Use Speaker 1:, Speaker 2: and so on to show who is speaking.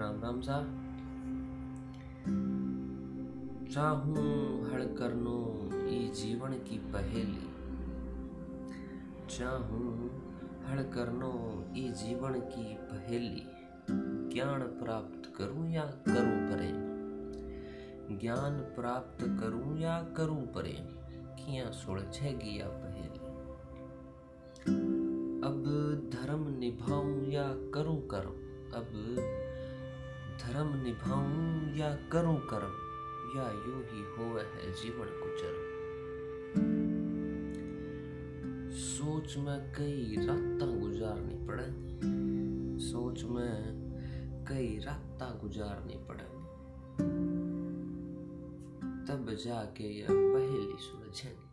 Speaker 1: हमजा चाहूँ हड़ करनो ई जीवन की पहेली। चाहूँ हड़ करनो ई जीवन की पहेली। ज्ञान प्राप्त करूँ या करूँ प्रेम ज्ञान प्राप्त करूँ या करूँ प्रेम किया सुलझेगी या पहेली? अब धर्म निभाऊं या करूँ कर्म? अब धर्म निभाऊं या करूँ कर्म, या यूँ ही हो जीवन गुजर सोच में कई रात गुजारनी पड़े, सोच में कई रात गुजारनी पड़े। तब जाके यह पहली सुलझे